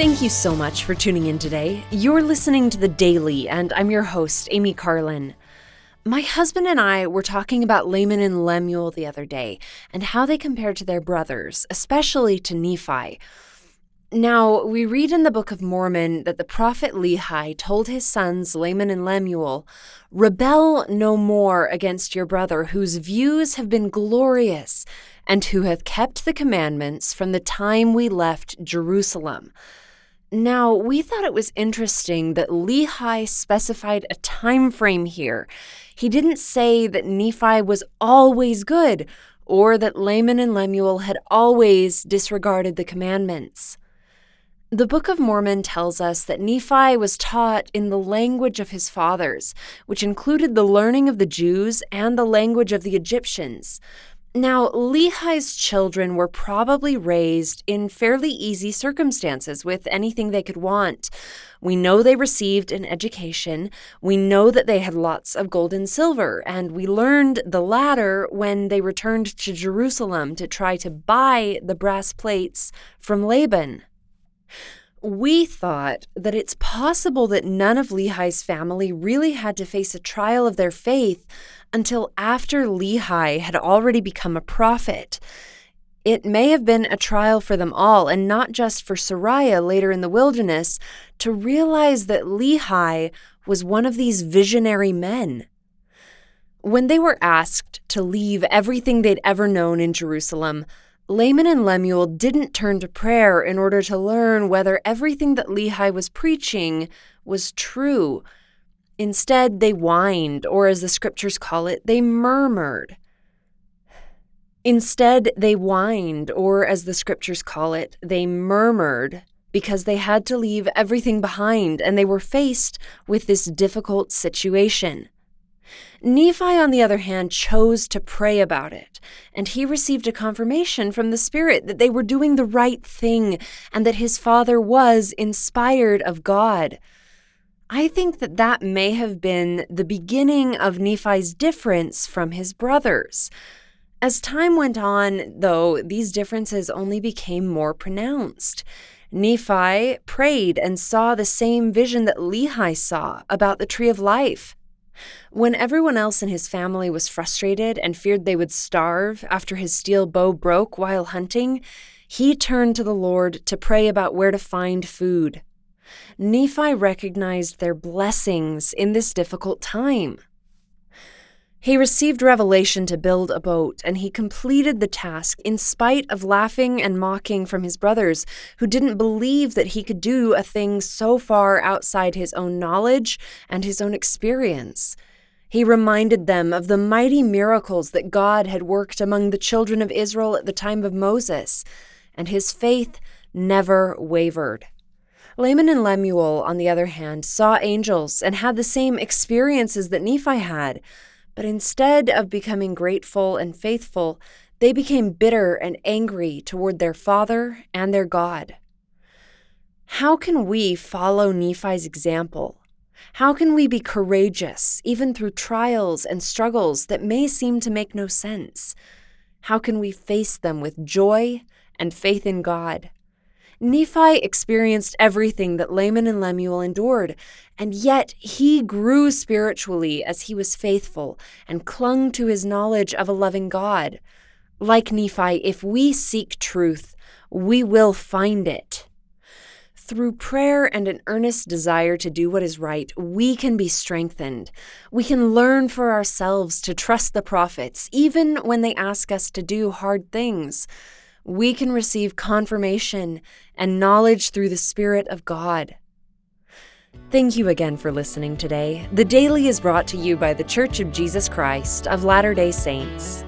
Thank you so much for tuning in today. You're listening to The Daily, and I'm your host, Amy Carlin. My husband and I were talking about Laman and Lemuel the other day and how they compare to their brothers, especially to Nephi. Now, we read in the Book of Mormon that the prophet Lehi told his sons Laman and Lemuel, Rebel no more against your brother, whose views have been glorious, and who hath kept the commandments from the time we left Jerusalem. Now, we thought it was interesting that Lehi specified a time frame here. He didn't say that Nephi was always good or that Laman and Lemuel had always disregarded the commandments. The Book of Mormon tells us that Nephi was taught in the language of his fathers, which included the learning of the Jews and the language of the Egyptians. Now, Lehi's children were probably raised in fairly easy circumstances with anything they could want. We know they received an education. We know that they had lots of gold and silver, and we learned the latter when they returned to Jerusalem to try to buy the brass plates from Laban. We thought that it's possible that none of Lehi's family really had to face a trial of their faith until after Lehi had already become a prophet. It may have been a trial for them all, and not just for Sariah later in the wilderness, to realize that Lehi was one of these visionary men. When they were asked to leave everything they'd ever known in Jerusalem, Laman and Lemuel didn't turn to prayer in order to learn whether everything that Lehi was preaching was true. Instead, they whined, or as the scriptures call it, they murmured. Instead, they whined, or as the scriptures call it, they murmured because they had to leave everything behind and they were faced with this difficult situation. Nephi, on the other hand, chose to pray about it, and he received a confirmation from the Spirit that they were doing the right thing and that his father was inspired of God. I think that that may have been the beginning of Nephi's difference from his brothers. As time went on, though, these differences only became more pronounced. Nephi prayed and saw the same vision that Lehi saw about the tree of life. When everyone else in his family was frustrated and feared they would starve after his steel bow broke while hunting, he turned to the Lord to pray about where to find food. Nephi recognized their blessings in this difficult time. He received revelation to build a boat, and he completed the task in spite of laughing and mocking from his brothers, who didn't believe that he could do a thing so far outside his own knowledge and his own experience. He reminded them of the mighty miracles that God had worked among the children of Israel at the time of Moses, and his faith never wavered. Laman and Lemuel, on the other hand, saw angels and had the same experiences that Nephi had but instead of becoming grateful and faithful, they became bitter and angry toward their father and their God. How can we follow Nephi's example? How can we be courageous even through trials and struggles that may seem to make no sense? How can we face them with joy and faith in God? Nephi experienced everything that Laman and Lemuel endured, and yet he grew spiritually as he was faithful and clung to his knowledge of a loving God. Like Nephi, if we seek truth, we will find it. Through prayer and an earnest desire to do what is right, we can be strengthened. We can learn for ourselves to trust the prophets, even when they ask us to do hard things we can receive confirmation and knowledge through the Spirit of God. Thank you again for listening today. The Daily is brought to you by The Church of Jesus Christ of Latter day Saints.